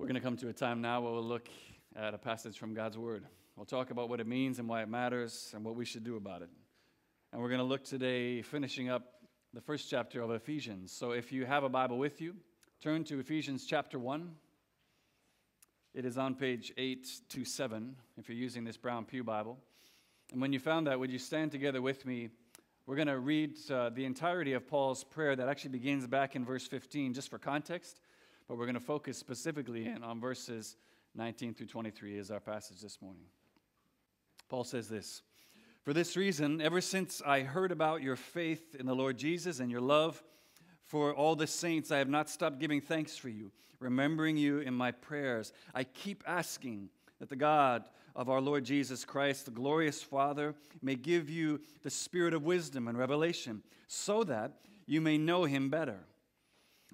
We're going to come to a time now where we'll look at a passage from God's Word. We'll talk about what it means and why it matters and what we should do about it. And we're going to look today, finishing up the first chapter of Ephesians. So if you have a Bible with you, turn to Ephesians chapter 1. It is on page 827 if you're using this Brown Pew Bible. And when you found that, would you stand together with me? We're going to read uh, the entirety of Paul's prayer that actually begins back in verse 15, just for context. But we're going to focus specifically in on verses 19 through 23 as our passage this morning. Paul says this For this reason, ever since I heard about your faith in the Lord Jesus and your love for all the saints, I have not stopped giving thanks for you, remembering you in my prayers. I keep asking that the God of our Lord Jesus Christ, the glorious Father, may give you the spirit of wisdom and revelation, so that you may know him better.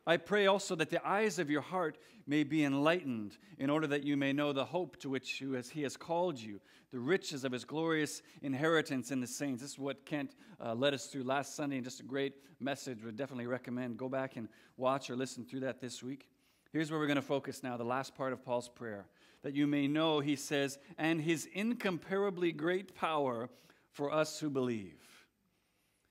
I pray also that the eyes of your heart may be enlightened, in order that you may know the hope to which he has called you, the riches of his glorious inheritance in the saints. This is what Kent uh, led us through last Sunday, and just a great message. Would definitely recommend go back and watch or listen through that this week. Here's where we're going to focus now, the last part of Paul's prayer. That you may know, he says, and his incomparably great power for us who believe.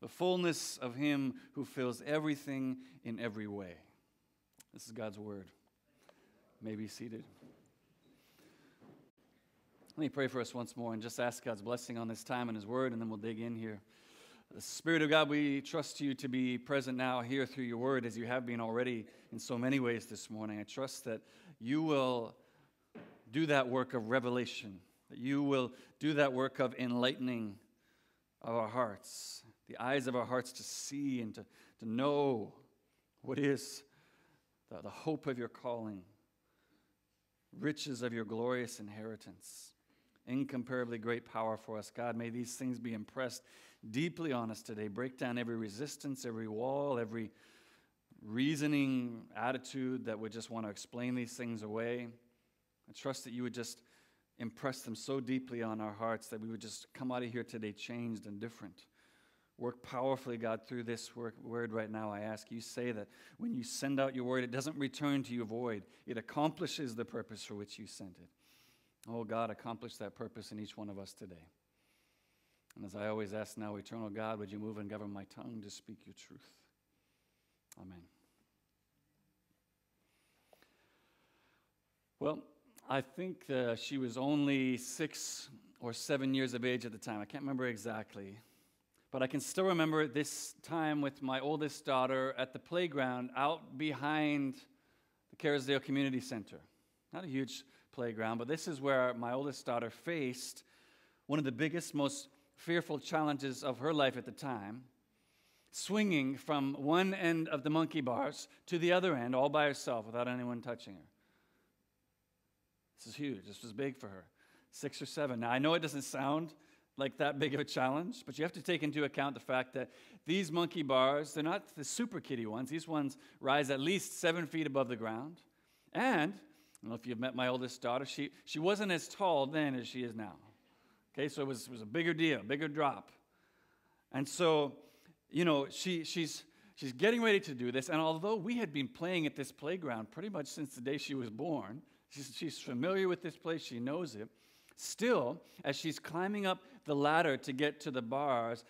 the fullness of Him who fills everything in every way. This is God's word. You may be seated. Let me pray for us once more and just ask God's blessing on this time and His word, and then we'll dig in here. The Spirit of God, we trust you to be present now here through your word as you have been already in so many ways this morning. I trust that you will do that work of revelation, that you will do that work of enlightening of our hearts, the eyes of our hearts to see and to, to know what is the, the hope of your calling, riches of your glorious inheritance, incomparably great power for us. God, may these things be impressed deeply on us today. Break down every resistance, every wall, every reasoning attitude that would just want to explain these things away. I trust that you would just impress them so deeply on our hearts that we would just come out of here today changed and different. Work powerfully, God, through this word right now. I ask you say that when you send out your word, it doesn't return to you void. It accomplishes the purpose for which you sent it. Oh, God, accomplish that purpose in each one of us today. And as I always ask now, eternal God, would you move and govern my tongue to speak your truth? Amen. Well, I think uh, she was only six or seven years of age at the time. I can't remember exactly. But I can still remember this time with my oldest daughter at the playground out behind the Kerrisdale Community Center. Not a huge playground, but this is where my oldest daughter faced one of the biggest, most fearful challenges of her life at the time swinging from one end of the monkey bars to the other end all by herself without anyone touching her. This is huge. This was big for her. Six or seven. Now, I know it doesn't sound like that big of a challenge, but you have to take into account the fact that these monkey bars, they're not the super kitty ones. These ones rise at least seven feet above the ground. And, I don't know if you've met my oldest daughter, she, she wasn't as tall then as she is now. Okay, so it was, it was a bigger deal, bigger drop. And so, you know, she, she's, she's getting ready to do this. And although we had been playing at this playground pretty much since the day she was born, she's, she's familiar with this place, she knows it. Still, as she's climbing up the ladder to get to the bars,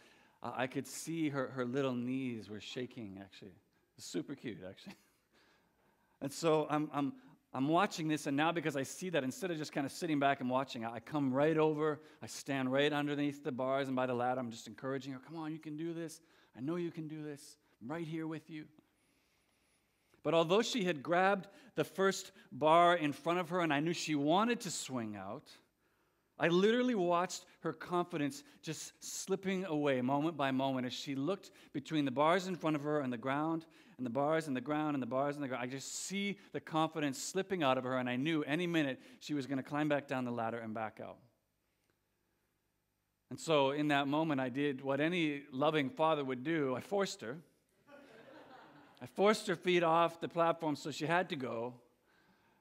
uh, I could see her, her little knees were shaking, actually. Super cute, actually. And so I'm, I'm, I'm watching this, and now because I see that, instead of just kind of sitting back and watching, I come right over, I stand right underneath the bars and by the ladder. I'm just encouraging her, come on, you can do this. I know you can do this. I'm right here with you. But although she had grabbed the first bar in front of her and I knew she wanted to swing out, I literally watched her confidence just slipping away moment by moment as she looked between the bars in front of her and the ground and the bars and the ground and the bars and the ground. I just see the confidence slipping out of her, and I knew any minute she was going to climb back down the ladder and back out. And so, in that moment, I did what any loving father would do I forced her. I forced her feet off the platform, so she had to go.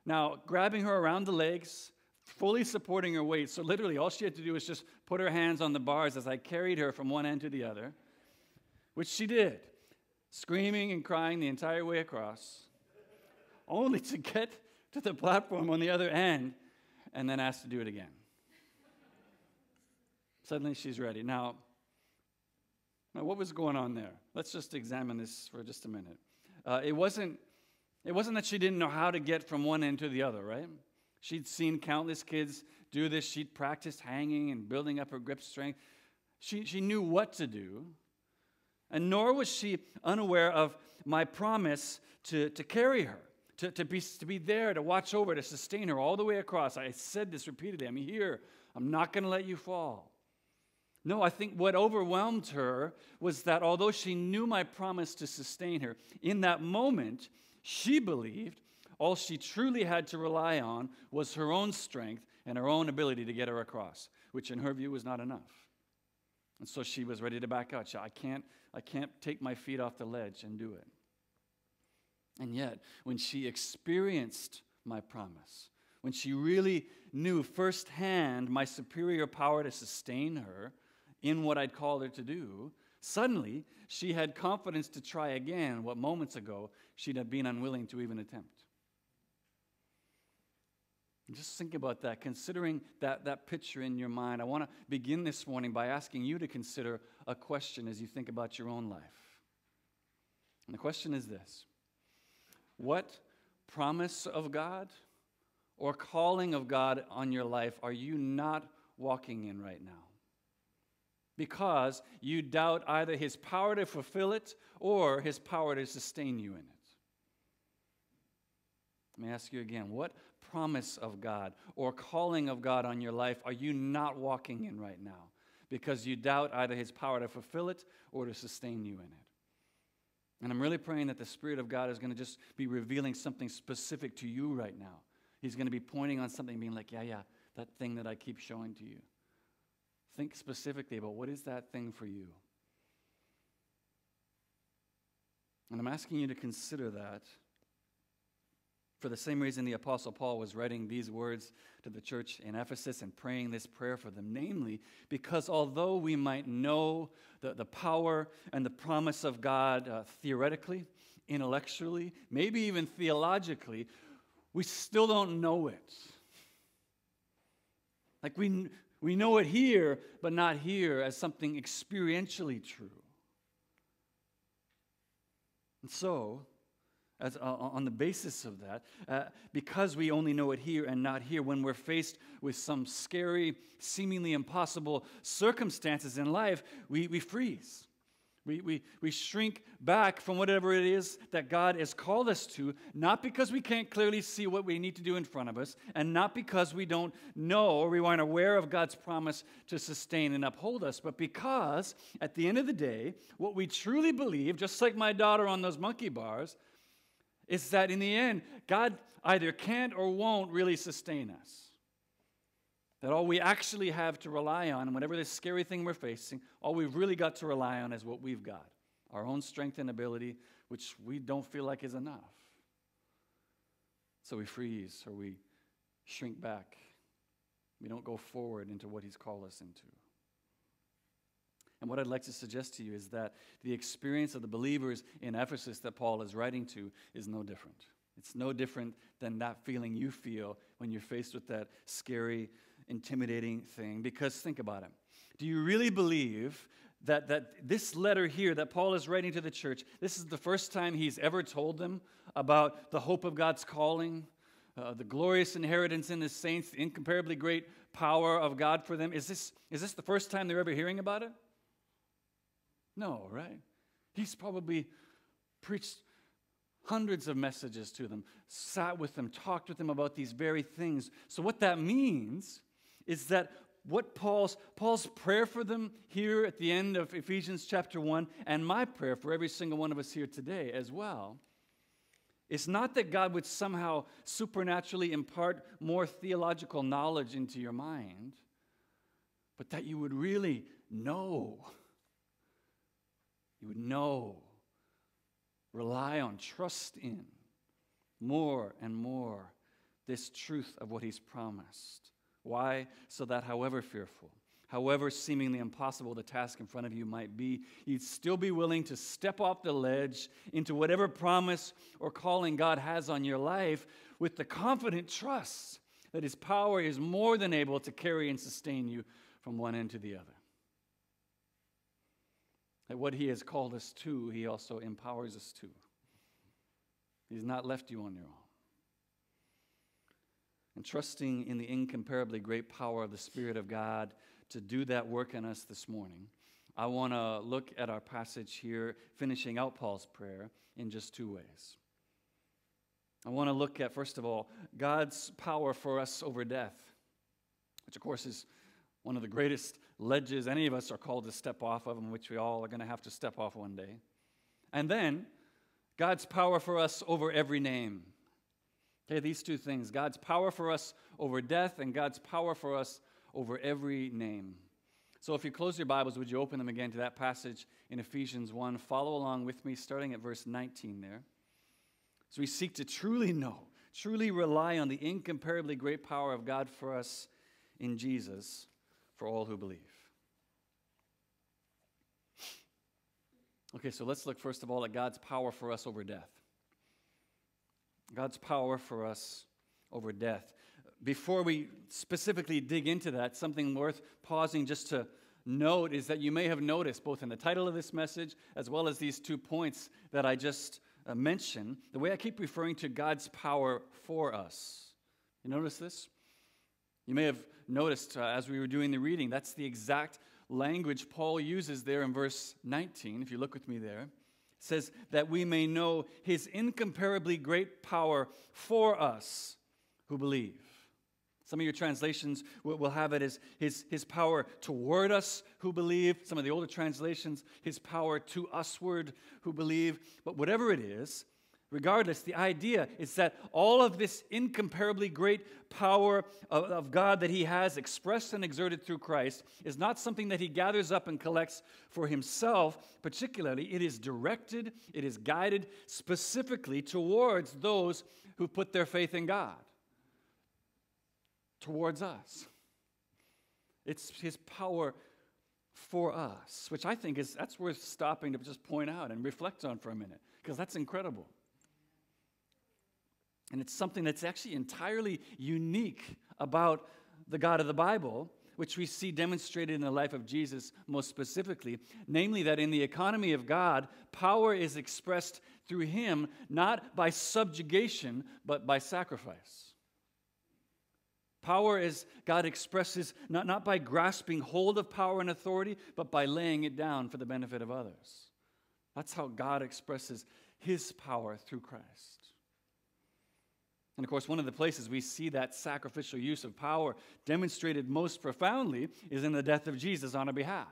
Now, grabbing her around the legs, fully supporting her weight. So, literally, all she had to do was just put her hands on the bars as I carried her from one end to the other, which she did, screaming and crying the entire way across, only to get to the platform on the other end and then asked to do it again. Suddenly, she's ready. Now, now, what was going on there? Let's just examine this for just a minute. Uh, it wasn't it wasn't that she didn't know how to get from one end to the other, right? She'd seen countless kids do this. She'd practiced hanging and building up her grip strength. She, she knew what to do. And nor was she unaware of my promise to, to carry her, to, to, be, to be there, to watch over, to sustain her all the way across. I said this repeatedly I'm here. I'm not going to let you fall. No, I think what overwhelmed her was that although she knew my promise to sustain her, in that moment, she believed all she truly had to rely on was her own strength and her own ability to get her across, which in her view was not enough. And so she was ready to back out. She, I can't, I can't take my feet off the ledge and do it. And yet, when she experienced my promise, when she really knew firsthand my superior power to sustain her in what I'd called her to do, suddenly she had confidence to try again what moments ago she'd have been unwilling to even attempt. Just think about that, considering that, that picture in your mind. I want to begin this morning by asking you to consider a question as you think about your own life. And the question is this What promise of God or calling of God on your life are you not walking in right now? Because you doubt either his power to fulfill it or his power to sustain you in it. Let me ask you again what promise of God or calling of God on your life are you not walking in right now? Because you doubt either His power to fulfill it or to sustain you in it. And I'm really praying that the Spirit of God is going to just be revealing something specific to you right now. He's going to be pointing on something, being like, yeah, yeah, that thing that I keep showing to you. Think specifically about what is that thing for you. And I'm asking you to consider that for the same reason the Apostle Paul was writing these words to the church in Ephesus and praying this prayer for them, namely, because although we might know the, the power and the promise of God uh, theoretically, intellectually, maybe even theologically, we still don't know it. Like we, we know it here, but not here as something experientially true. And so, as, uh, on the basis of that, uh, because we only know it here and not here, when we're faced with some scary, seemingly impossible circumstances in life, we, we freeze. We, we, we shrink back from whatever it is that God has called us to, not because we can't clearly see what we need to do in front of us, and not because we don't know or we aren't aware of God's promise to sustain and uphold us, but because at the end of the day, what we truly believe, just like my daughter on those monkey bars, is that in the end, God either can't or won't really sustain us. That all we actually have to rely on, whatever this scary thing we're facing, all we've really got to rely on is what we've got our own strength and ability, which we don't feel like is enough. So we freeze or we shrink back. We don't go forward into what He's called us into. And what I'd like to suggest to you is that the experience of the believers in Ephesus that Paul is writing to is no different. It's no different than that feeling you feel when you're faced with that scary, intimidating thing. Because think about it. Do you really believe that, that this letter here that Paul is writing to the church, this is the first time he's ever told them about the hope of God's calling, uh, the glorious inheritance in the saints, the incomparably great power of God for them? Is this, is this the first time they're ever hearing about it? No, right? He's probably preached hundreds of messages to them, sat with them, talked with them about these very things. So, what that means is that what Paul's, Paul's prayer for them here at the end of Ephesians chapter 1, and my prayer for every single one of us here today as well, it's not that God would somehow supernaturally impart more theological knowledge into your mind, but that you would really know. You would know, rely on, trust in more and more this truth of what He's promised. Why? So that however fearful, however seemingly impossible the task in front of you might be, you'd still be willing to step off the ledge into whatever promise or calling God has on your life with the confident trust that His power is more than able to carry and sustain you from one end to the other. That what He has called us to, He also empowers us to. He's not left you on your own and trusting in the incomparably great power of the Spirit of God to do that work in us this morning, I want to look at our passage here, finishing out Paul's prayer in just two ways. I want to look at, first of all, God's power for us over death, which, of course, is one of the greatest ledges any of us are called to step off of, and which we all are going to have to step off one day. And then, God's power for us over every name. Okay, these two things God's power for us over death and God's power for us over every name. So if you close your Bibles, would you open them again to that passage in Ephesians 1? Follow along with me, starting at verse 19 there. So we seek to truly know, truly rely on the incomparably great power of God for us in Jesus for all who believe. Okay, so let's look first of all at God's power for us over death. God's power for us over death. Before we specifically dig into that, something worth pausing just to note is that you may have noticed, both in the title of this message as well as these two points that I just uh, mentioned, the way I keep referring to God's power for us. You notice this? You may have noticed uh, as we were doing the reading, that's the exact language Paul uses there in verse 19. If you look with me there, says that we may know his incomparably great power for us who believe. Some of your translations will have it as his, his power toward us who believe. Some of the older translations, his power to usward who believe. But whatever it is, Regardless, the idea is that all of this incomparably great power of, of, God that He has expressed and exerted through Christ is not something that He gathers up and collects for Himself, particularly. It is directed, it is guided specifically towards those who put their faith in God, towards us. It's His power for us, which I think is that's worth stopping to just point out and reflect on for a minute, because that's incredible. And it's something that's actually entirely unique about the God of the Bible, which we see demonstrated in the life of Jesus most specifically. Namely, that in the economy of God, power is expressed through Him not by subjugation, but by sacrifice. Power is God expresses not, not by grasping hold of power and authority, but by laying it down for the benefit of others. That's how God expresses His power through Christ. And of course, one of the places we see that sacrificial use of power demonstrated most profoundly is in the death of Jesus on our behalf,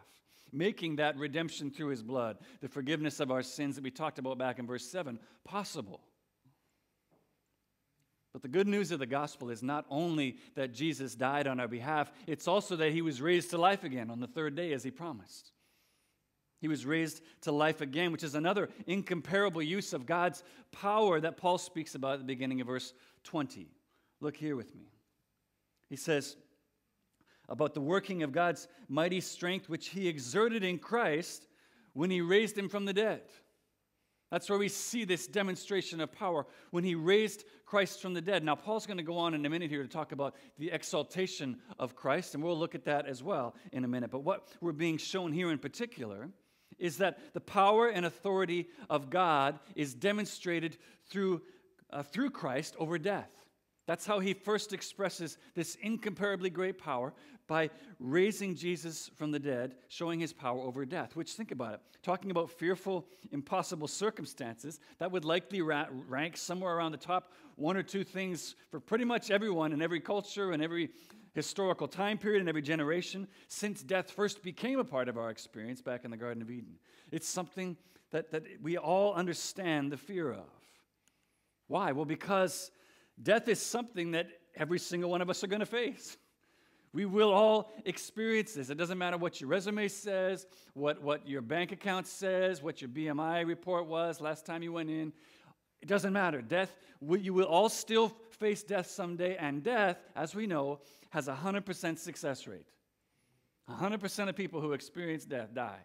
making that redemption through his blood, the forgiveness of our sins that we talked about back in verse 7, possible. But the good news of the gospel is not only that Jesus died on our behalf, it's also that he was raised to life again on the third day as he promised. He was raised to life again, which is another incomparable use of God's power that Paul speaks about at the beginning of verse 20. Look here with me. He says about the working of God's mighty strength, which he exerted in Christ when he raised him from the dead. That's where we see this demonstration of power when he raised Christ from the dead. Now, Paul's going to go on in a minute here to talk about the exaltation of Christ, and we'll look at that as well in a minute. But what we're being shown here in particular is that the power and authority of God is demonstrated through uh, through Christ over death. That's how he first expresses this incomparably great power by raising Jesus from the dead, showing his power over death. Which, think about it, talking about fearful, impossible circumstances, that would likely ra- rank somewhere around the top one or two things for pretty much everyone in every culture and every historical time period and every generation since death first became a part of our experience back in the Garden of Eden. It's something that, that we all understand the fear of. Why? Well, because death is something that every single one of us are going to face. We will all experience this. It doesn't matter what your resume says, what, what your bank account says, what your BMI report was last time you went in. It doesn't matter. Death, you will all still face death someday, and death, as we know, has a 100% success rate. 100% of people who experience death die.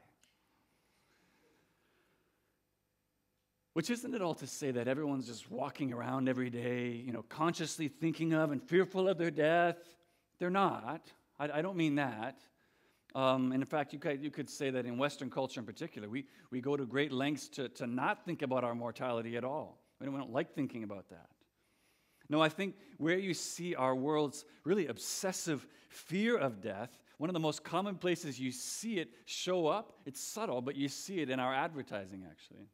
Which isn't it all to say that everyone's just walking around every day, you know, consciously thinking of and fearful of their death? They're not. I, I don't mean that. Um, and in fact, you could, you could say that in Western culture in particular, we, we go to great lengths to, to not think about our mortality at all. We don't, we don't like thinking about that. No, I think where you see our world's really obsessive fear of death, one of the most common places you see it show up, it's subtle, but you see it in our advertising actually.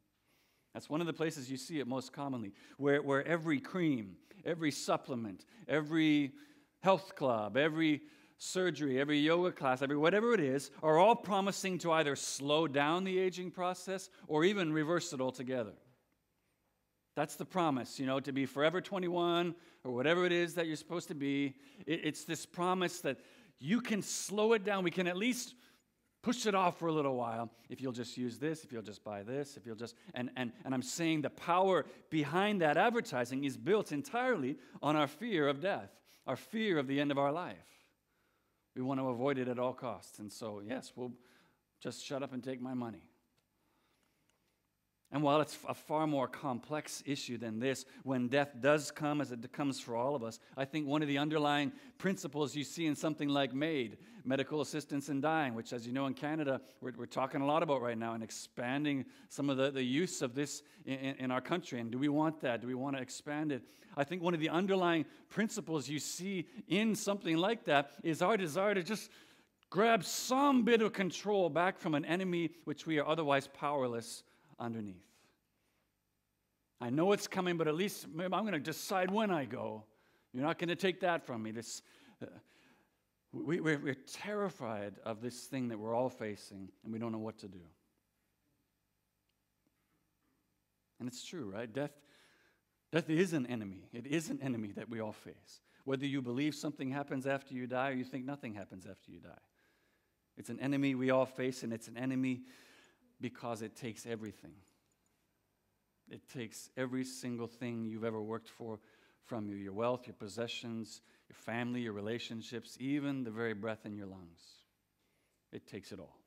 That's one of the places you see it most commonly, where, where every cream, every supplement, every health club, every surgery, every yoga class, every whatever it is, are all promising to either slow down the aging process or even reverse it altogether. That's the promise, you know, to be forever 21 or whatever it is that you're supposed to be. it's this promise that you can slow it down. We can at least push it off for a little while if you'll just use this, if you'll just buy this, if you'll just. And, and, and I'm saying the power behind that advertising is built entirely on our fear of death, our fear of the end of our life. We want to avoid it at all costs. And so, yes, we'll just shut up and take my money. And while it's a far more complex issue than this, when death does come, as it comes for all of us, I think one of the underlying principles you see in something like MAID, medical assistance in dying, which, as you know, in Canada, we're, we're talking a lot about right now and expanding some of the, the use of this in, in our country. And do we want that? Do we want to expand it? I think one of the underlying principles you see in something like that is our desire to just grab some bit of control back from an enemy which we are otherwise powerless underneath. I know it's coming, but at least I'm going to decide when I go. You're not going to take that from me. This, uh, we, we're, we're terrified of this thing that we're all facing, and we don't know what to do. And it's true, right? Death, death is an enemy. It is an enemy that we all face. Whether you believe something happens after you die or you think nothing happens after you die. It's an enemy we all face, and it's an enemy because it takes everything. It takes every single thing you've ever worked for from you your wealth, your possessions, your family, your relationships, even the very breath in your lungs. It takes it all.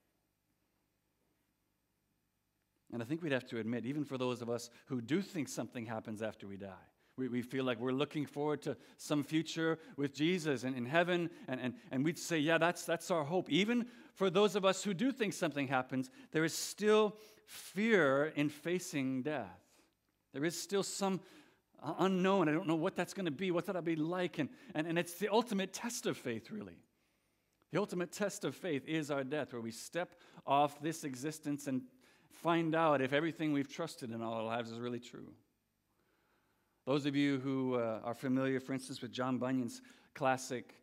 And I think we'd have to admit, even for those of us who do think something happens after we die, we, we feel like we're looking forward to some future with Jesus and in heaven, and, and, and we'd say, yeah, that's, that's our hope. Even for those of us who do think something happens, there is still fear in facing death. There is still some unknown. I don't know what that's going to be. What's that going to be like? And, and, and it's the ultimate test of faith, really. The ultimate test of faith is our death, where we step off this existence and find out if everything we've trusted in all our lives is really true. Those of you who uh, are familiar, for instance, with John Bunyan's classic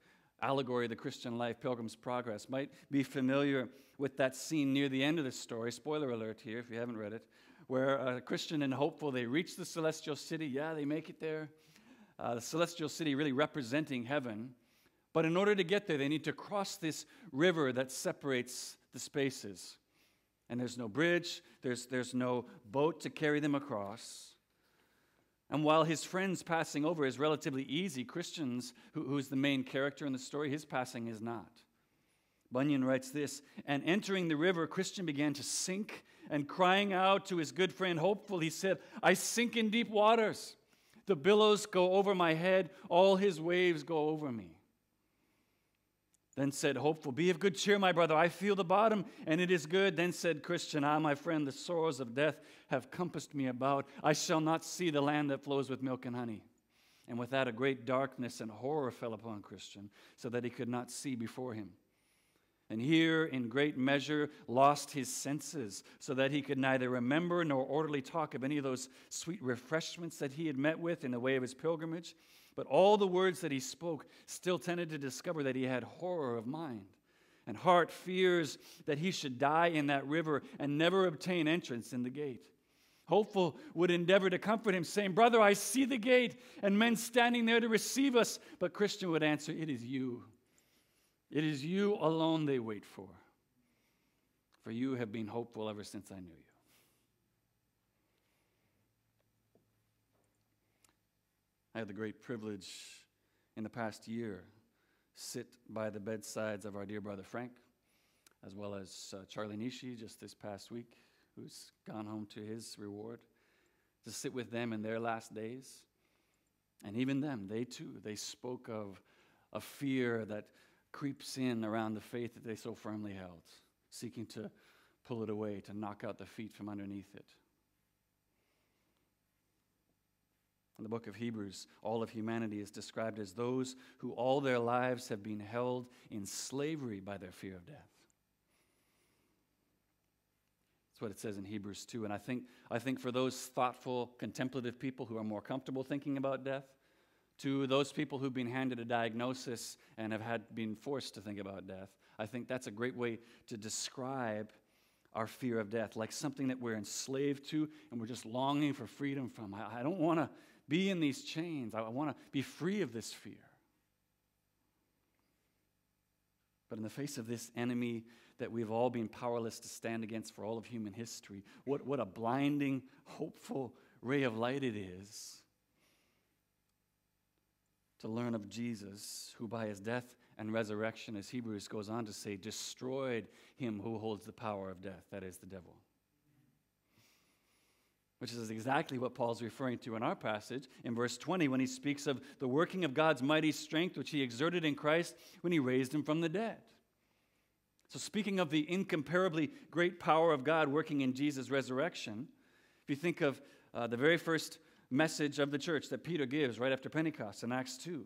allegory the Christian life, Pilgrim's Progress, might be familiar with that scene near the end of the story. Spoiler alert here if you haven't read it, where a Christian and hopeful, they reach the celestial city. Yeah, they make it there. Uh, the celestial city really representing heaven. But in order to get there, they need to cross this river that separates the spaces. And there's no bridge, there's, there's no boat to carry them across. And while his friends passing over is relatively easy, Christians, who, who's the main character in the story, his passing is not. Bunyan writes this And entering the river, Christian began to sink, and crying out to his good friend Hopeful, he said, I sink in deep waters. The billows go over my head, all his waves go over me. Then said Hopeful, Be of good cheer, my brother. I feel the bottom, and it is good. Then said Christian, Ah, my friend, the sorrows of death have compassed me about. I shall not see the land that flows with milk and honey. And with that, a great darkness and horror fell upon Christian, so that he could not see before him. And here, in great measure, lost his senses, so that he could neither remember nor orderly talk of any of those sweet refreshments that he had met with in the way of his pilgrimage. But all the words that he spoke still tended to discover that he had horror of mind and heart fears that he should die in that river and never obtain entrance in the gate. Hopeful would endeavor to comfort him, saying, Brother, I see the gate and men standing there to receive us. But Christian would answer, It is you. It is you alone they wait for. For you have been hopeful ever since I knew you. I had the great privilege in the past year sit by the bedsides of our dear brother Frank, as well as uh, Charlie Nishi just this past week, who's gone home to his reward, to sit with them in their last days. And even them, they too, they spoke of a fear that creeps in around the faith that they so firmly held, seeking to pull it away, to knock out the feet from underneath it. In the book of Hebrews, all of humanity is described as those who all their lives have been held in slavery by their fear of death. That's what it says in Hebrews 2. And I think, I think for those thoughtful, contemplative people who are more comfortable thinking about death, to those people who've been handed a diagnosis and have had been forced to think about death, I think that's a great way to describe our fear of death, like something that we're enslaved to and we're just longing for freedom from. I, I don't want to be in these chains. I want to be free of this fear. But in the face of this enemy that we've all been powerless to stand against for all of human history, what, what a blinding, hopeful ray of light it is to learn of Jesus, who by his death and resurrection, as Hebrews goes on to say, destroyed him who holds the power of death, that is, the devil which is exactly what Paul's referring to in our passage in verse 20 when he speaks of the working of God's mighty strength, which he exerted in Christ when he raised him from the dead. So, speaking of the incomparably great power of God working in Jesus' resurrection, if you think of uh, the very first message of the church that Peter gives right after Pentecost in Acts 2,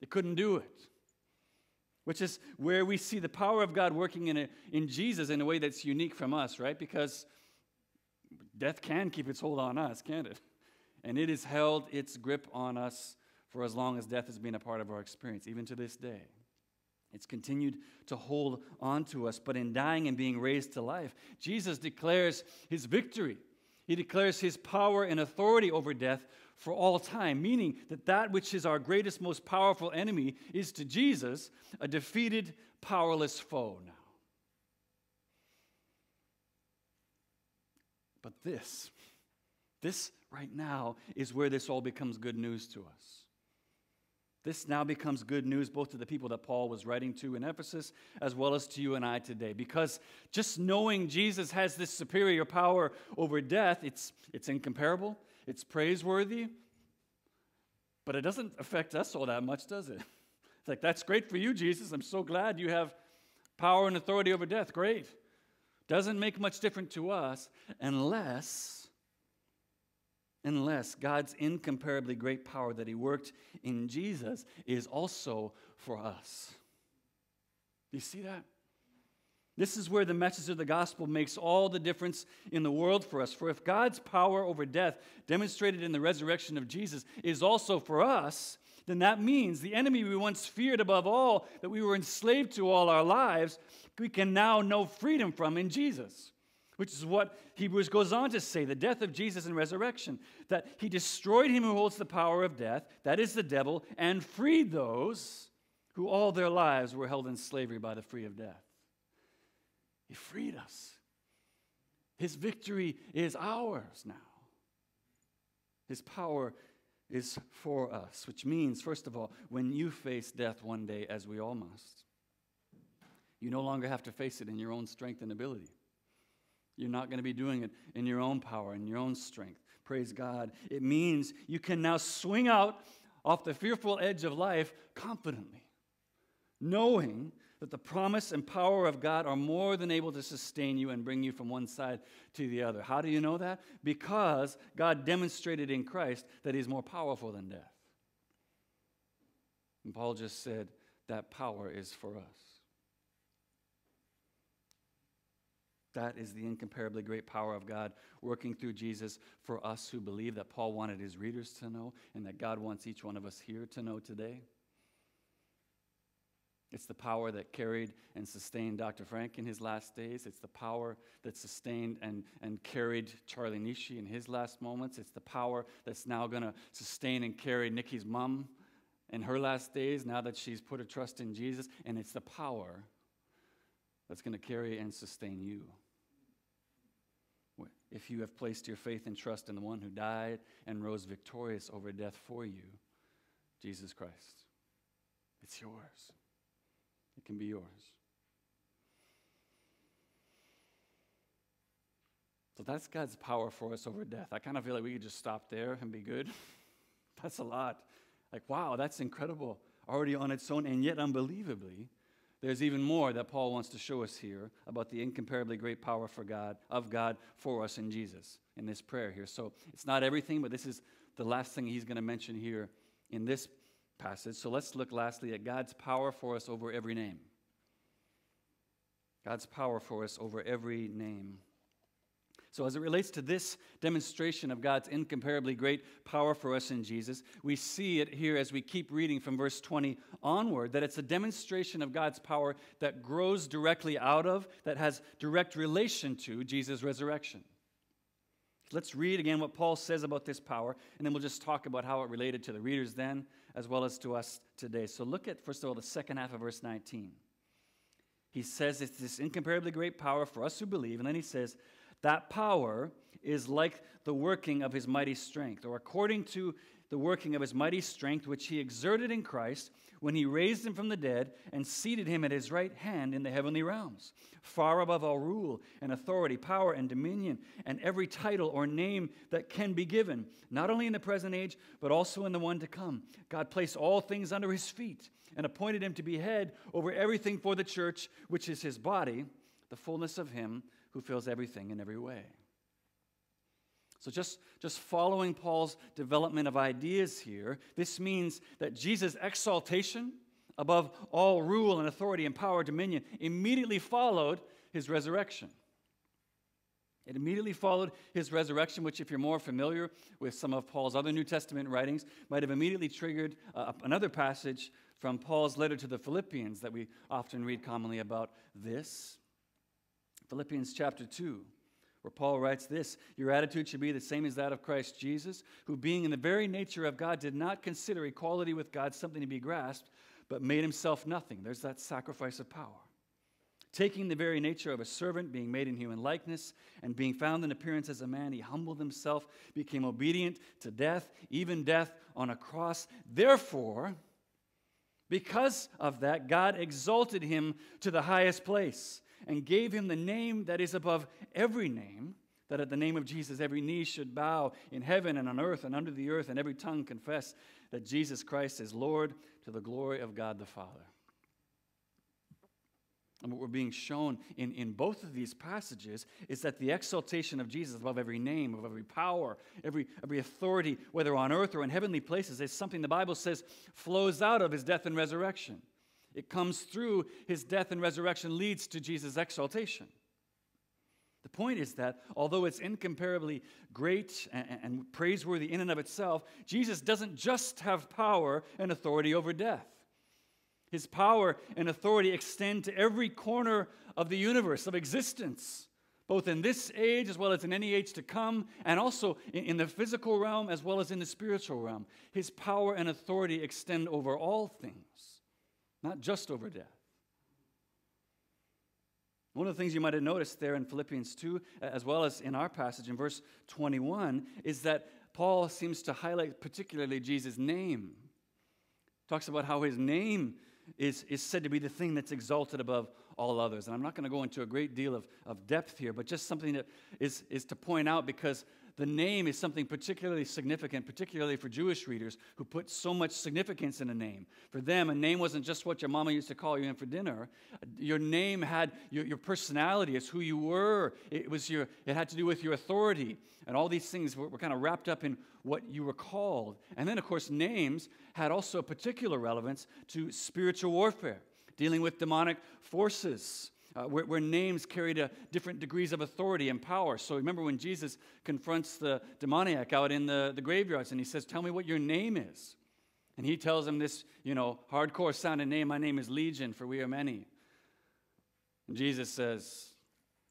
They couldn't do it. Which is where we see the power of God working in, a, in Jesus in a way that's unique from us, right? Because death can keep its hold on us, can't it? And it has held its grip on us for as long as death has been a part of our experience, even to this day. It's continued to hold on to us, but in dying and being raised to life, Jesus declares his victory. He declares his power and authority over death for all time, meaning that that which is our greatest, most powerful enemy is to Jesus a defeated, powerless foe now. But this, this right now is where this all becomes good news to us. This now becomes good news both to the people that Paul was writing to in Ephesus as well as to you and I today. Because just knowing Jesus has this superior power over death, it's, it's incomparable, it's praiseworthy, but it doesn't affect us all that much, does it? It's like, that's great for you, Jesus. I'm so glad you have power and authority over death. Great. Doesn't make much difference to us unless, unless God's incomparably great power that He worked in Jesus is also for us. Do you see that? This is where the message of the gospel makes all the difference in the world for us. For if God's power over death, demonstrated in the resurrection of Jesus, is also for us, then that means the enemy we once feared above all, that we were enslaved to all our lives, we can now know freedom from in Jesus. Which is what Hebrews goes on to say the death of Jesus and resurrection. That he destroyed him who holds the power of death, that is the devil, and freed those who all their lives were held in slavery by the free of death. He freed us. His victory is ours now. His power is for us, which means, first of all, when you face death one day, as we all must, you no longer have to face it in your own strength and ability. You're not going to be doing it in your own power, in your own strength. Praise God. It means you can now swing out off the fearful edge of life confidently, knowing that the promise and power of God are more than able to sustain you and bring you from one side to the other. How do you know that? Because God demonstrated in Christ that He's more powerful than death. And Paul just said that power is for us. That is the incomparably great power of God working through Jesus for us who believe that Paul wanted his readers to know and that God wants each one of us here to know today. It's the power that carried and sustained Dr. Frank in his last days. It's the power that sustained and, and carried Charlie Nishi in his last moments. It's the power that's now going to sustain and carry Nikki's mom in her last days now that she's put her trust in Jesus. And it's the power that's going to carry and sustain you. If you have placed your faith and trust in the one who died and rose victorious over death for you, Jesus Christ, it's yours. It can be yours. So that's God's power for us over death. I kind of feel like we could just stop there and be good. that's a lot. Like, wow, that's incredible already on its own, and yet unbelievably, there's even more that Paul wants to show us here about the incomparably great power for God, of God for us in Jesus, in this prayer here. So it's not everything, but this is the last thing he's going to mention here in this passage. So let's look lastly at God's power for us over every name. God's power for us over every name. So, as it relates to this demonstration of God's incomparably great power for us in Jesus, we see it here as we keep reading from verse 20 onward that it's a demonstration of God's power that grows directly out of, that has direct relation to Jesus' resurrection. Let's read again what Paul says about this power, and then we'll just talk about how it related to the readers then, as well as to us today. So, look at, first of all, the second half of verse 19. He says it's this incomparably great power for us who believe, and then he says, that power is like the working of his mighty strength, or according to the working of his mighty strength, which he exerted in Christ when he raised him from the dead and seated him at his right hand in the heavenly realms, far above all rule and authority, power and dominion, and every title or name that can be given, not only in the present age, but also in the one to come. God placed all things under his feet and appointed him to be head over everything for the church, which is his body, the fullness of him who fills everything in every way. So, just, just following Paul's development of ideas here, this means that Jesus' exaltation above all rule and authority and power, dominion, immediately followed his resurrection. It immediately followed his resurrection, which, if you're more familiar with some of Paul's other New Testament writings, might have immediately triggered uh, another passage from Paul's letter to the Philippians that we often read commonly about this. Philippians chapter 2, where Paul writes this Your attitude should be the same as that of Christ Jesus, who, being in the very nature of God, did not consider equality with God something to be grasped, but made himself nothing. There's that sacrifice of power. Taking the very nature of a servant, being made in human likeness, and being found in appearance as a man, he humbled himself, became obedient to death, even death on a cross. Therefore, because of that, God exalted him to the highest place and gave him the name that is above every name, that at the name of Jesus every knee should bow in heaven and on earth and under the earth, and every tongue confess that Jesus Christ is Lord to the glory of God the Father. And what we're being shown in, in both of these passages is that the exaltation of Jesus above every name, above every power, every, every authority, whether on earth or in heavenly places, is something the Bible says flows out of his death and resurrection. It comes through his death and resurrection, leads to Jesus' exaltation. The point is that although it's incomparably great and, praiseworthy in and of itself, Jesus doesn't just have power and authority over death. His power and authority extend to every corner of the universe, of existence, both in this age as well as in any age to come, and also in the physical realm as well as in the spiritual realm. His power and authority extend over all things not just over death. One of the things you might have noticed there in Philippians 2, as well as in our passage in verse 21, is that Paul seems to highlight particularly Jesus' name. Talks about how his name is, is said to be the thing that's exalted above all others. And I'm not going to go into a great deal of, of depth here, but just something that is, is to point out because the name is something particularly significant, particularly for Jewish readers who put so much significance in a name. For them, a name wasn't just what your mama used to call you in for dinner. Your name had your, your personality, it's who you were. It, was your, it had to do with your authority. And all these things were, were kind of wrapped up in what you were called. And then, of course, names had also a particular relevance to spiritual warfare, dealing with demonic forces uh, where, where, names carried a different degrees of authority and power. So remember when Jesus confronts the demoniac out in the, the graveyards and he says, Tell me what your name is. And he tells him this, you know, hardcore sounding name, My name is Legion, for we are many. And Jesus says,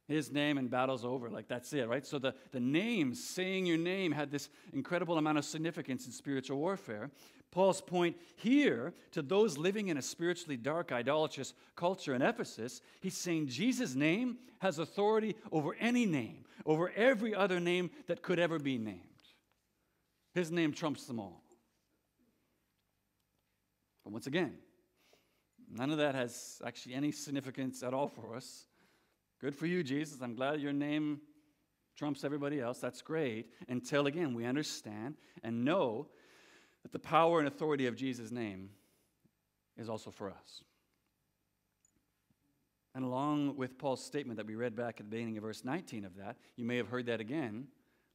his name and battle's over. Like that's it, right? So the, the name, saying your name, had this incredible amount of significance in spiritual warfare. Paul's point here to those living in a spiritually dark, idolatrous culture in Ephesus, he's saying Jesus' name has authority over any name, over every other name that could ever be named. His name trumps them all. But once again, none of that has actually any significance at all for us. Good for you, Jesus. I'm glad your name trumps everybody else. That's great. Until again, we understand and know that the power and authority of Jesus' name is also for us. And along with Paul's statement that we read back at the beginning of verse 19 of that, you may have heard that again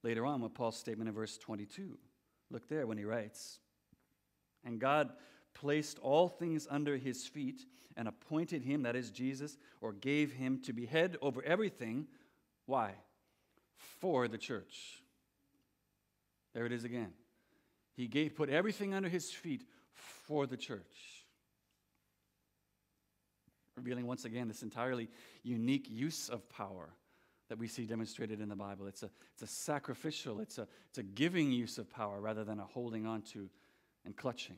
later on with Paul's statement in verse 22. Look there when he writes, And God placed all things under his feet and appointed him, that is Jesus, or gave him to be head over everything. Why? For the church. There it is again. He gave, put everything under his feet for the church. Revealing once again this entirely unique use of power that we see demonstrated in the Bible. It's a, it's a sacrificial, it's a, it's a giving use of power rather than a holding on to and clutching.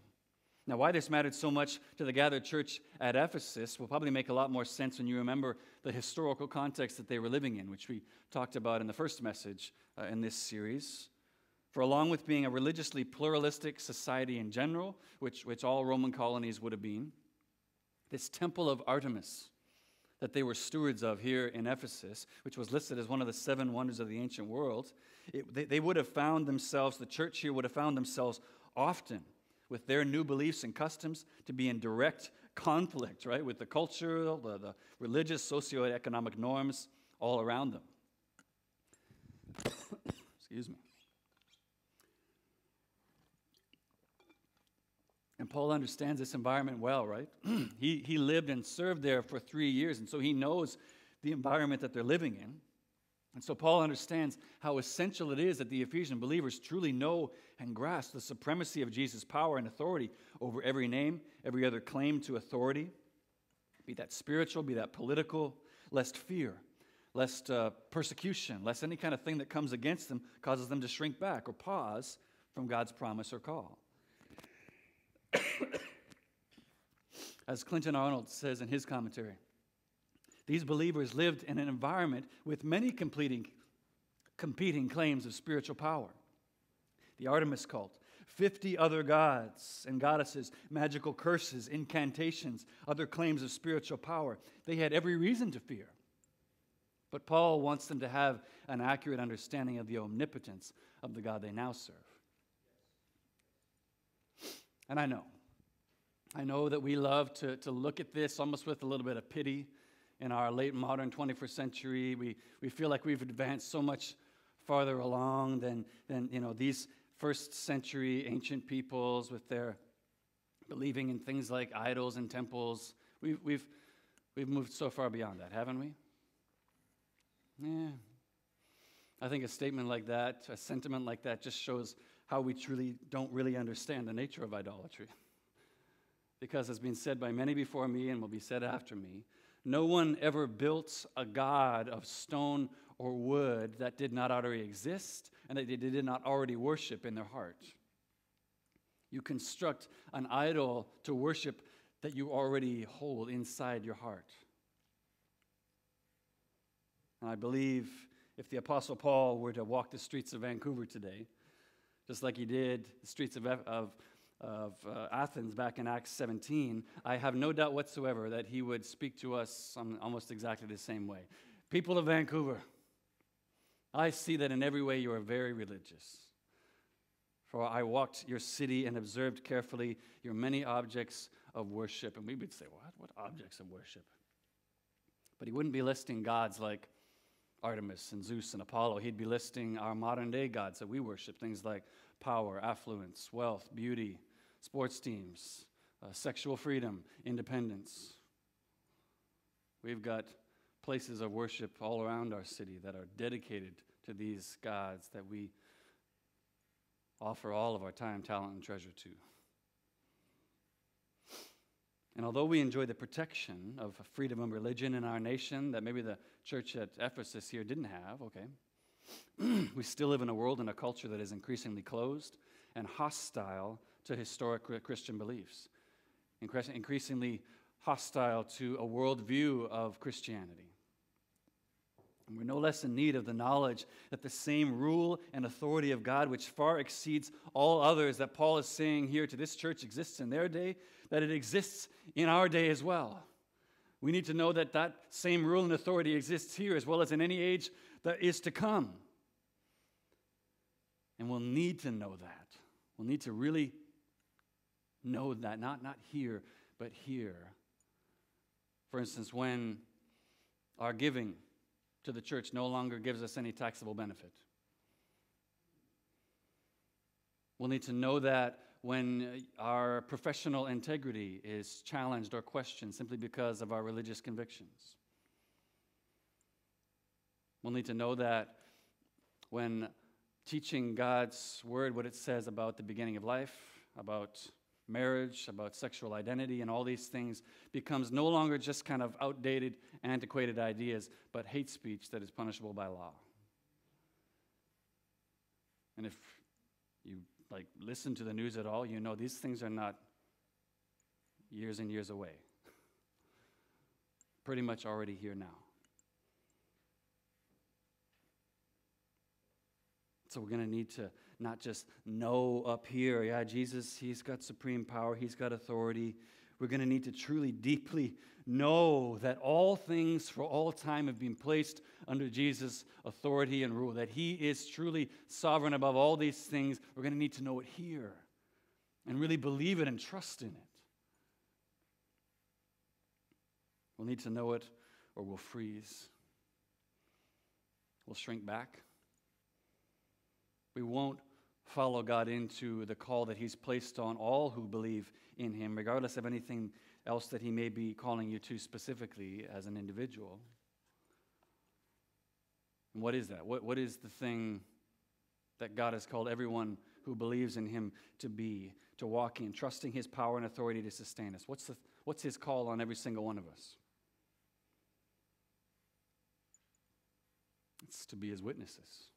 Now, why this mattered so much to the gathered church at Ephesus will probably make a lot more sense when you remember the historical context that they were living in, which we talked about in the first message uh, in this series. For along with being a religiously pluralistic society in general, which, which all Roman colonies would have been, this temple of Artemis that they were stewards of here in Ephesus, which was listed as one of the seven wonders of the ancient world, it, they, they would have found themselves, the church here would have found themselves often with their new beliefs and customs to be in direct conflict, right, with the cultural, the, the religious, socioeconomic norms all around them. Excuse me. And Paul understands this environment well, right? he, he lived and served there for three years, and so he knows the environment that they're living in. And so Paul understands how essential it is that the Ephesian believers truly know and grasp the supremacy of Jesus' power and authority over every name, every other claim to authority, be that spiritual, be that political, lest fear, lest uh, persecution, lest any kind of thing that comes against them causes them to shrink back or pause from God's promise or call. As Clinton Arnold says in his commentary, these believers lived in an environment with many competing, competing claims of spiritual power. The Artemis cult, 50 other gods and goddesses, magical curses, incantations, other claims of spiritual power. They had every reason to fear. But Paul wants them to have an accurate understanding of the omnipotence of the God they now serve. And I know, I know that we love to, to look at this almost with a little bit of pity in our late modern 21st century. We, we feel like we've advanced so much farther along than, than you know, these first century ancient peoples with their believing in things like idols and temples. We've, we've, we've moved so far beyond that, haven't we? Yeah. I think a statement like that, a sentiment like that, just shows how we truly don't really understand the nature of idolatry. Because, as has been said by many before me and will be said after me, no one ever built a god of stone or wood that did not already exist and that they did not already worship in their heart. You construct an idol to worship that you already hold inside your heart. And I believe if the Apostle Paul were to walk the streets of Vancouver today, just like he did the streets of, of, of uh, Athens back in Acts 17, I have no doubt whatsoever that he would speak to us almost exactly the same way. People of Vancouver, I see that in every way you are very religious. For I walked your city and observed carefully your many objects of worship. And we would say, What? What objects of worship? But he wouldn't be listing gods like Artemis and Zeus and Apollo. He'd be listing our modern day gods that we worship, things like power, affluence, wealth, beauty, sports teams, uh, sexual freedom, independence. We've got places of worship all around our city that are dedicated to these gods that we offer all of our time, talent, and treasure to. And although we enjoy the protection of freedom of religion in our nation that maybe the church at Ephesus here didn't have, okay, we still live in a world and a culture that is increasingly closed and hostile to historic Christian beliefs, increasingly hostile to a worldview of Christianity. And we're no less in need of the knowledge that the same rule and authority of God, which far exceeds all others that Paul is saying here to this church, exists in their day, that it exists in our day as well. We need to know that that same rule and authority exists here as well as in any age that is to come. And we'll need to know that. We'll need to really know that, not, not here, but here. For instance, when our giving to the church no longer gives us any taxable benefit. We'll need to know that when our professional integrity is challenged or questioned simply because of our religious convictions. We'll need to know that when teaching God's word, what it says about the beginning of life, about marriage, about sexual identity, and all these things becomes no longer just kind of outdated, antiquated ideas, but hate speech that is punishable by law. And if you like listen to the news at all, you know these things are not years and years away. Pretty much already here now. So we're going to need to not just know up here, yeah, Jesus, he's got supreme power, he's got authority. We're going to need to truly, deeply know that all things for all time have been placed under Jesus' authority and rule, that He is truly sovereign above all these things. We're going to need to know it here and really believe it and trust in it. We'll need to know it or we'll freeze. We'll shrink back. We won't follow God into the call that He's placed on all who believe in Him, regardless of anything else that He may be calling you to specifically as an individual. And what is that? What, what is the thing that God has called everyone who believes in Him to be, to walk in, trusting His power and authority to sustain us? What's, the, what's His call on every single one of us? It's to be His witnesses.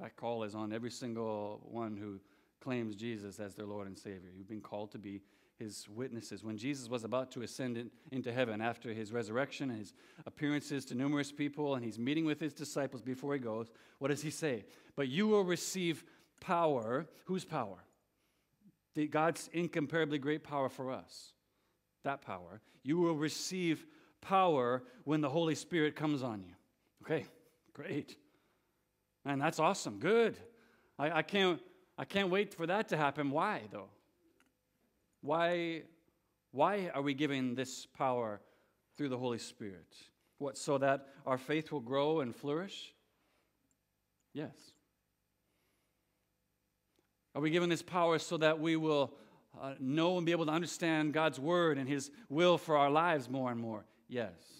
That call is on every single one who claims Jesus as their Lord and Savior. You've been called to be his witnesses. When Jesus was about to ascend in, into heaven after his resurrection and his appearances to numerous people, and he's meeting with his disciples before he goes, what does he say? But you will receive power. Whose power? The, God's incomparably great power for us. That power. You will receive power when the Holy Spirit comes on you. Okay, great. Man, that's awesome. Good. I, I, can't, I can't wait for that to happen. Why, though? Why, why are we given this power through the Holy Spirit? What, so that our faith will grow and flourish? Yes. Are we given this power so that we will uh, know and be able to understand God's word and His will for our lives more and more? Yes.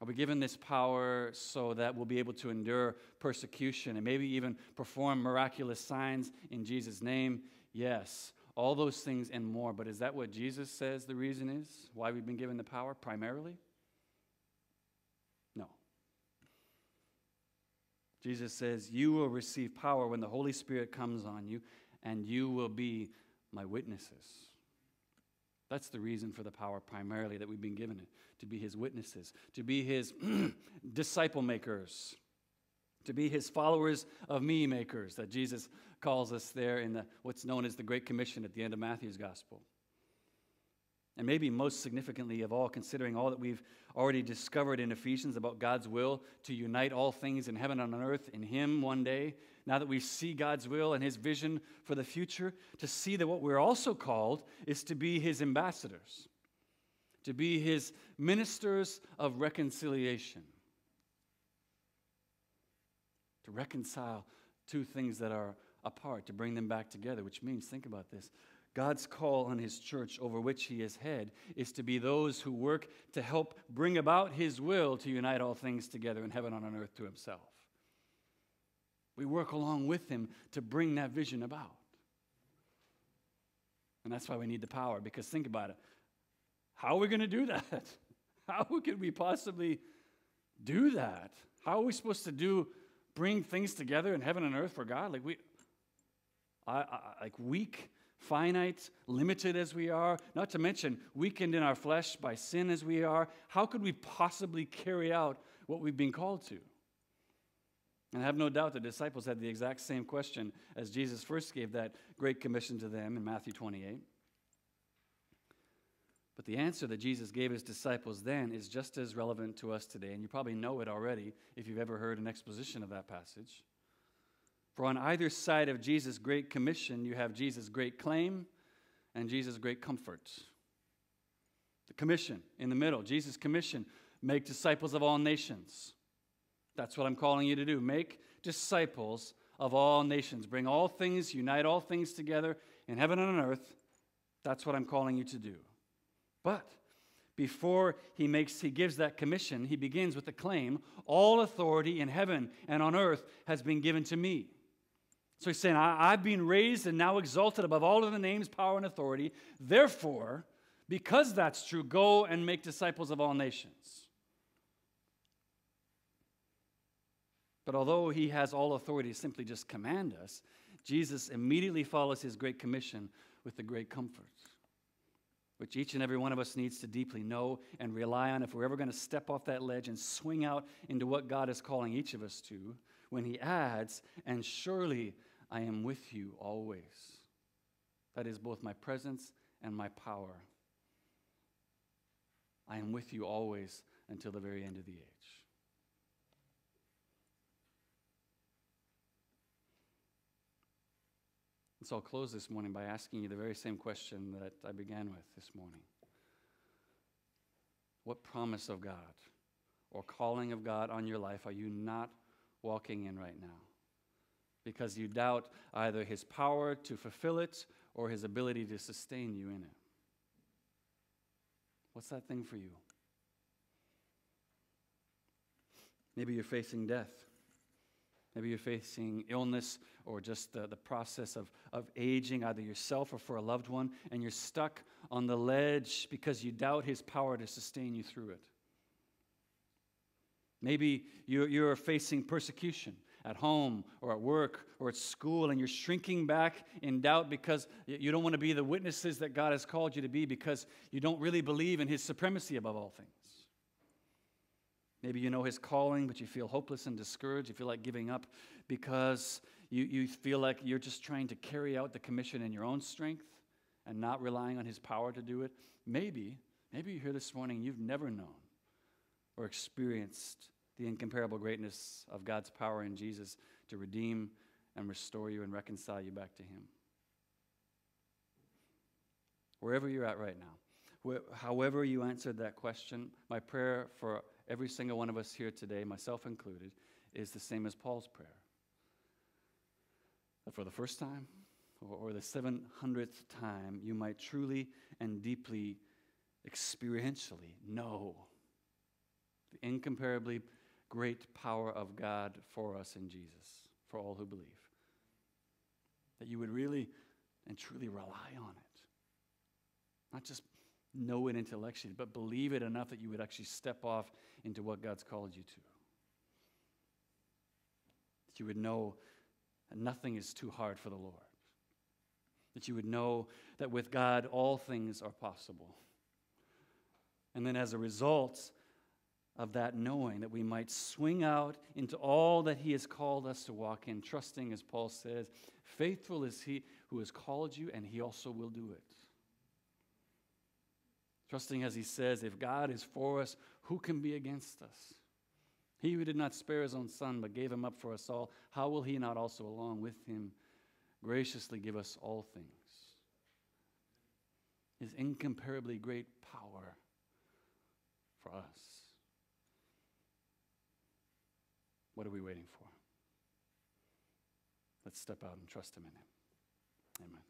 Are we given this power so that we'll be able to endure persecution and maybe even perform miraculous signs in Jesus' name? Yes. All those things and more. But is that what Jesus says the reason is? Why we've been given the power primarily? No. Jesus says, You will receive power when the Holy Spirit comes on you, and you will be my witnesses. That's the reason for the power primarily that we've been given to be his witnesses, to be his disciple makers. to be his followers of me makers that Jesus calls us there in the, what's known as the Great Commission at the end of Matthew's Gospel. And maybe most significantly of all, considering all that we've already discovered in Ephesians about God's will to unite all things in heaven and on earth in Him one day, now that we see God's will and His vision for the future, to see that what we're also called is to be His ambassadors, to be His ministers of reconciliation, to reconcile two things that are apart, to bring them back together, which means, think about this. God's call on his church, over which he is head, is to be those who work to help bring about his will to unite all things together in heaven and on earth to himself. We work along with him to bring that vision about. And that's why we need the power, because think about it. How are we going to do that? How could we possibly do that? How are we supposed to do bring things together in heaven and earth for God? Like we I, I, like weak finite, limited as we are, not to mention weakened in our flesh by sin as we are, how could we possibly carry out what we've been called to? And I have no doubt the disciples had the exact same question as Jesus first gave that great commission to them in Matthew 28. But the answer that Jesus gave his disciples then is just as relevant to us today, and you probably know it already if you've ever heard an exposition of that passage. For on either side of Jesus' great commission, you have Jesus' great claim and Jesus' great comfort. The commission in the middle, Jesus' commission, make disciples of all nations. That's what I'm calling you to do. Make disciples of all nations. Bring all things, unite all things together in heaven and on earth. That's what I'm calling you to do. But before he makes he gives that commission, he begins with the claim, all authority in heaven and on earth has been given to me. So he's saying, I, have been raised and now exalted above all of the names, power, and authority. Therefore, because that's true, go and make disciples of all nations. But although he has all authority to simply just command us, Jesus immediately follows his great commission with the great comfort, which each and every one of us needs to deeply know and rely on if we're ever going to step off that ledge and swing out into what God is calling each of us to, when he adds, And surely I am with you always. That is both my presence and my power. I am with you always until the very end of the age. So I'll close this morning by asking you the very same question that I began with this morning. What promise of God or calling of God on your life are you not walking in right now? because you doubt either his power to fulfill it or his ability to sustain you in it. What's that thing for you? Maybe you're facing death. Maybe you're facing illness or just the, the process of, of aging, either yourself or for a loved one, and you're stuck on the ledge because you doubt his power to sustain you through it. Maybe you're, you're facing persecution at home or at work or at school, and you're shrinking back in doubt because you don't want to be the witnesses that God has called you to be because you don't really believe in His supremacy above all things. Maybe you know His calling, but you feel hopeless and discouraged. You feel like giving up because you, you feel like you're just trying to carry out the commission in your own strength and not relying on His power to do it. Maybe, maybe you're here this morning you've never known or experienced the incomparable greatness of God's power in Jesus to redeem and restore you and reconcile you back to Him. Wherever you're at right now, however you answered that question, my prayer for every single one of us here today, myself included, is the same as Paul's prayer. That for the first time or the 700th time, you might truly and deeply, experientially know the incomparably great power of God for us in Jesus, for all who believe. That you would really and truly rely on it. Not just know it intellectually, but believe it enough that you would actually step off into what God's called you to. That you would know that nothing is too hard for the Lord. That you would know that with God all things are possible. And then as a result, of that knowing, that we might swing out into all that He has called us to walk in, trusting, as Paul says, faithful is He who has called you, and He also will do it. Trusting, as He says, if God is for us, who can be against us? He who did not spare His own Son, but gave Him up for us all, how will He not also, along with Him, graciously give us all things? His incomparably great power for us. What are we waiting for? Let's step out and trust Him in Him. Amen.